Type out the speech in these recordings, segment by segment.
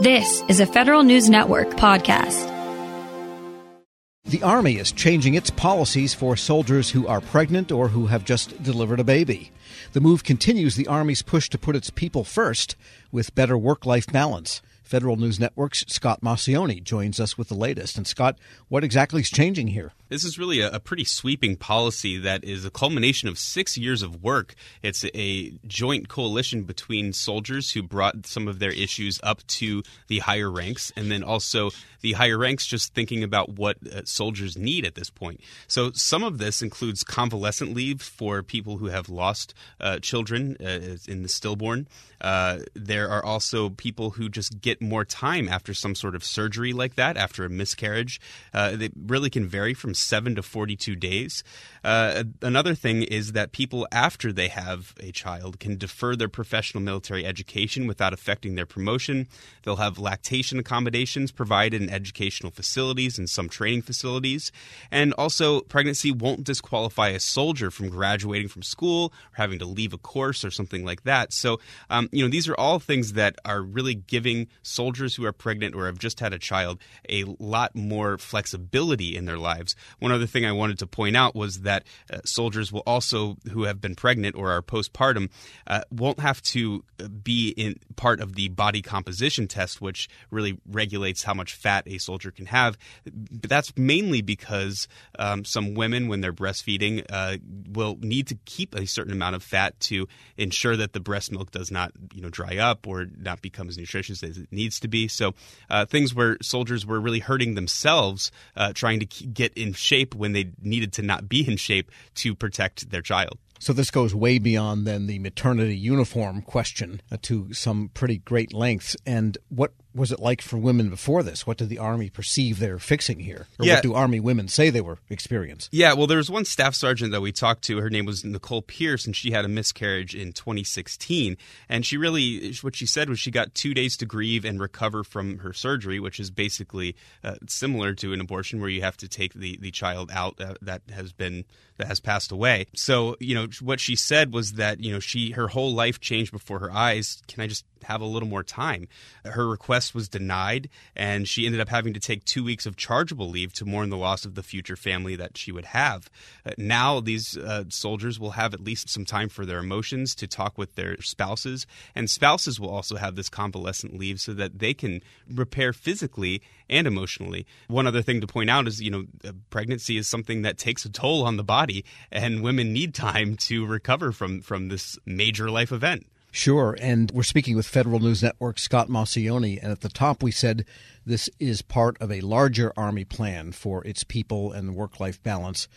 This is a Federal News Network podcast. The Army is changing its policies for soldiers who are pregnant or who have just delivered a baby. The move continues the Army's push to put its people first with better work life balance. Federal News Network's Scott Maucione joins us with the latest. And Scott, what exactly is changing here? This is really a, a, pretty sweeping policy that is a culmination of six years of work. It's a joint coalition between soldiers who brought some of their issues up to the higher ranks, and then also the higher ranks just thinking about what uh, soldiers need at this point. So some of this includes convalescent leave for people who have lost uh, children uh, in the stillborn. Uh, there are also people who just get more time after some sort of surgery like that, after a miscarriage. Uh, they really can vary from seven to 42 days. Uh, another thing is that people, after they have a child, can defer their professional military education without affecting their promotion. They'll have lactation accommodations provided in educational facilities and some training facilities. And also, pregnancy won't disqualify a soldier from graduating from school or having to leave a course or something like that. So, um, you know, these are all things that are really giving soldiers who are pregnant or have just had a child a lot more flexibility in their lives. One other thing I wanted to point out was that uh, soldiers will also, who have been pregnant or are postpartum, uh, won't have to uh, be in part of the body composition test, which really regulates how much fat a soldier can have. But that's mainly because um, some women, when they're breastfeeding, uh, will need to keep a certain amount of fat to ensure that the breast milk does not, you know, dry up or not become as nutritious as it needs to be. So uh, things where soldiers were really hurting themselves uh, trying to get in shape when they needed to not be in shape to protect their child. So this goes way beyond then the maternity uniform question uh, to some pretty great lengths. And what was it like for women before this? What did the Army perceive they're fixing here? Or yeah. what do Army women say they were experiencing? Yeah, well, there was one staff sergeant that we talked to. Her name was Nicole Pierce, and she had a miscarriage in 2016. And she really, what she said was she got two days to grieve and recover from her surgery, which is basically uh, similar to an abortion where you have to take the, the child out uh, that has been that has passed away. So, you know, what she said was that, you know, she her whole life changed before her eyes. Can I just have a little more time? Her request was denied, and she ended up having to take two weeks of chargeable leave to mourn the loss of the future family that she would have. Uh, now, these uh, soldiers will have at least some time for their emotions to talk with their spouses, and spouses will also have this convalescent leave so that they can repair physically and emotionally. One other thing to point out is, you know, pregnancy is something that takes a toll on the body, and women need time to recover from from this major life event. Sure. And we're speaking with Federal News Network Scott Maucione. And at the top, we said this is part of a larger Army plan for its people and work life balance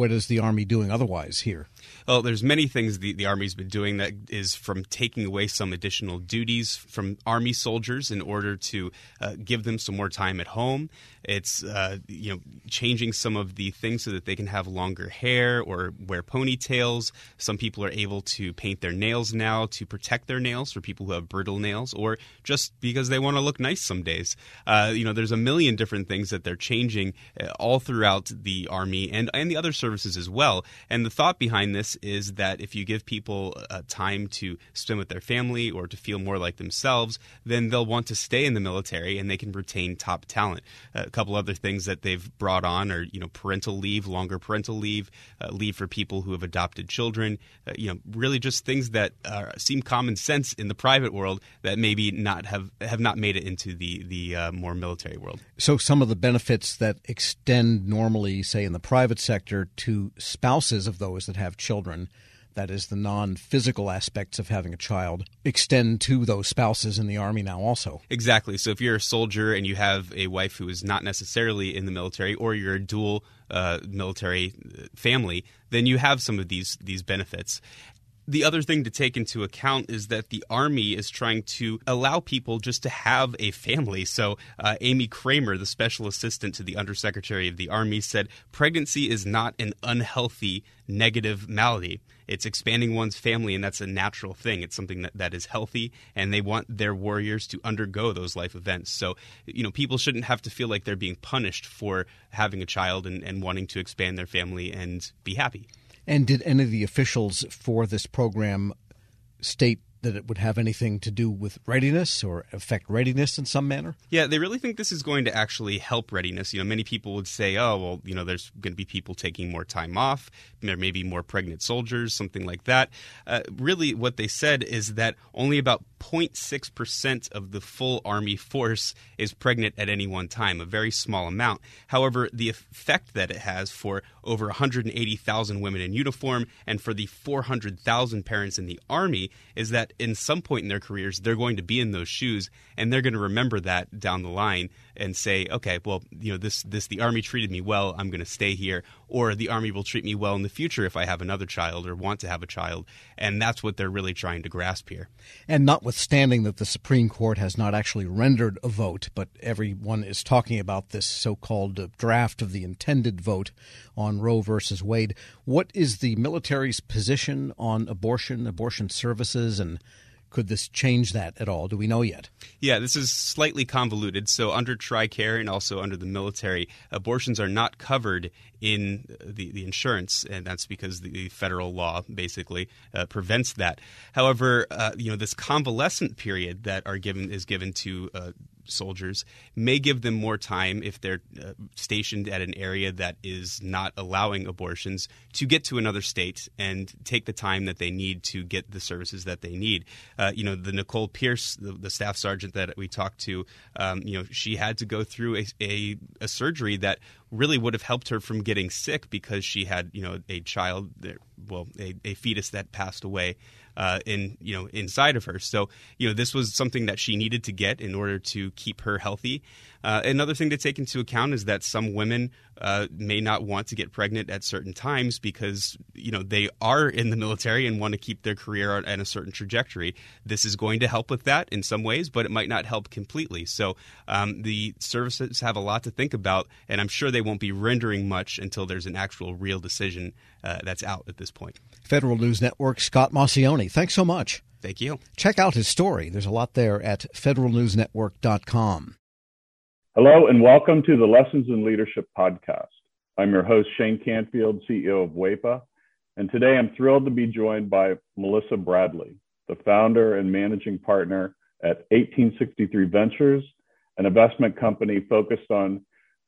what is the Army doing otherwise here? Well, there's many things the, the Army's been doing that is from taking away some additional duties from Army soldiers in order to uh, give them some more time at home. It's uh, you know changing some of the things so that they can have longer hair or wear ponytails. Some people are able to paint their nails now to protect their nails for people who have brittle nails, or just because they want to look nice some days. Uh, you know, there's a million different things that they're changing uh, all throughout the Army and and the other services services as well. And the thought behind this is that if you give people uh, time to spend with their family or to feel more like themselves, then they'll want to stay in the military and they can retain top talent. A couple other things that they've brought on are you know parental leave, longer parental leave, uh, leave for people who have adopted children. Uh, you know, really just things that uh, seem common sense in the private world that maybe not have have not made it into the the more military world. So some of the benefits that extend normally, say in the private sector, to spouses of those that have children that is the non-physical aspects of having a child extend to those spouses in the army now also. Exactly. So if you're a soldier and you have a wife who is not necessarily in the military or you're a dual uh, military uh, family then you have some of these these benefits the other thing to take into account is that the Army is trying to allow people just to have a family. So, uh, Amy Kramer, the special assistant to the Undersecretary of the Army, said pregnancy is not an unhealthy negative malady. It's expanding one's family, and that's a natural thing. It's something that, that is healthy, and they want their warriors to undergo those life events. So, you know, people shouldn't have to feel like they're being punished for having a child and, and wanting to expand their family and be happy. And did any of the officials for this program state that it would have anything to do with readiness or affect readiness in some manner? Yeah, they really think this is going to actually help readiness. You know, many people would say, oh, well, you know, there's going to be people taking more time off. There may be more pregnant soldiers, something like that. Uh, really, what they said is that only about 0.6% of the full Army force is pregnant at any one time, a very small amount. However, the effect that it has for over 180,000 women in uniform and for the 400,000 parents in the Army is that in some point in their careers, they're going to be in those shoes and they're going to remember that down the line and say, okay, well, you know, this this the army treated me well, I'm going to stay here, or the army will treat me well in the future if I have another child or want to have a child, and that's what they're really trying to grasp here. And notwithstanding that the Supreme Court has not actually rendered a vote, but everyone is talking about this so-called uh, draft of the intended vote on Roe versus Wade. What is the military's position on abortion, abortion services, and could this change that at all? Do we know yet? Yeah, this is slightly convoluted. So, under TRICARE and also under the military, abortions are not covered in the, the insurance, and that's because the federal law basically uh, prevents that. However, uh, you know this convalescent period that are given is given to uh, soldiers may give them more time if they're uh, stationed at an area that is not allowing abortions to get to another state and take the time that they need to get the services that they need. Uh, you know, the Nicole Pierce, the, the, staff sergeant that we talked to, um, you know, she had to go through a, a, a surgery that really would have helped her from getting sick because she had, you know, a child, well, a, a fetus that passed away uh, in you know inside of her. So you know this was something that she needed to get in order to keep her healthy. Uh, another thing to take into account is that some women uh, may not want to get pregnant at certain times because you know they are in the military and want to keep their career on, a certain trajectory. This is going to help with that in some ways, but it might not help completely. So um, the services have a lot to think about, and I'm sure they won't be rendering much until there's an actual real decision uh, that's out at this point. Federal News Network Scott Maucione, thanks so much. Thank you. Check out his story. There's a lot there at federalnewsnetwork.com. Hello, and welcome to the Lessons in Leadership podcast. I'm your host, Shane Canfield, CEO of WEPA, and today I'm thrilled to be joined by Melissa Bradley, the founder and managing partner at 1863 Ventures, an investment company focused on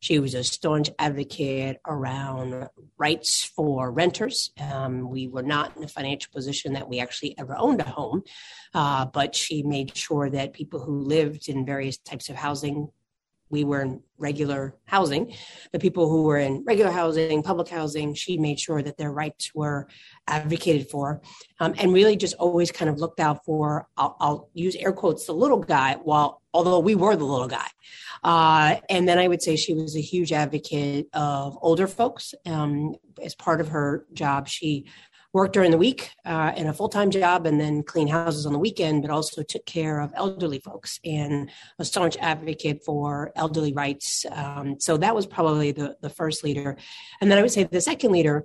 She was a staunch advocate around rights for renters. Um, we were not in a financial position that we actually ever owned a home, uh, but she made sure that people who lived in various types of housing we were in regular housing. The people who were in regular housing, public housing, she made sure that their rights were advocated for, um, and really just always kind of looked out for. I'll, I'll, use air quotes the little guy, while although we were the little guy. Uh, and then I would say she was a huge advocate of older folks. Um, as part of her job, she worked during the week uh, in a full time job and then clean houses on the weekend, but also took care of elderly folks and a staunch advocate for elderly rights. Um, so that was probably the, the first leader. And then I would say the second leader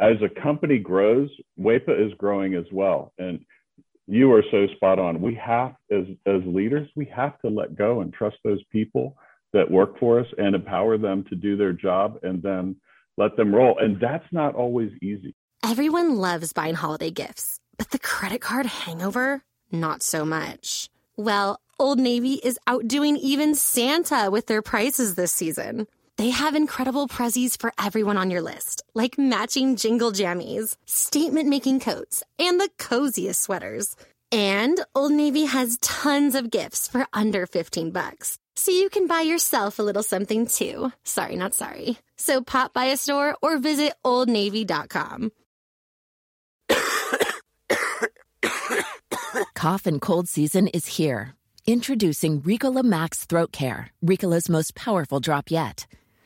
as a company grows, WEPA is growing as well. And you are so spot on. We have, as, as leaders, we have to let go and trust those people that work for us and empower them to do their job and then let them roll. And that's not always easy. Everyone loves buying holiday gifts, but the credit card hangover, not so much. Well, Old Navy is outdoing even Santa with their prices this season. They have incredible prezzies for everyone on your list, like matching jingle jammies, statement making coats, and the coziest sweaters. And Old Navy has tons of gifts for under 15 bucks. So you can buy yourself a little something too. Sorry, not sorry. So pop by a store or visit oldnavy.com. Cough and cold season is here. Introducing Ricola Max Throat Care, Ricola's most powerful drop yet.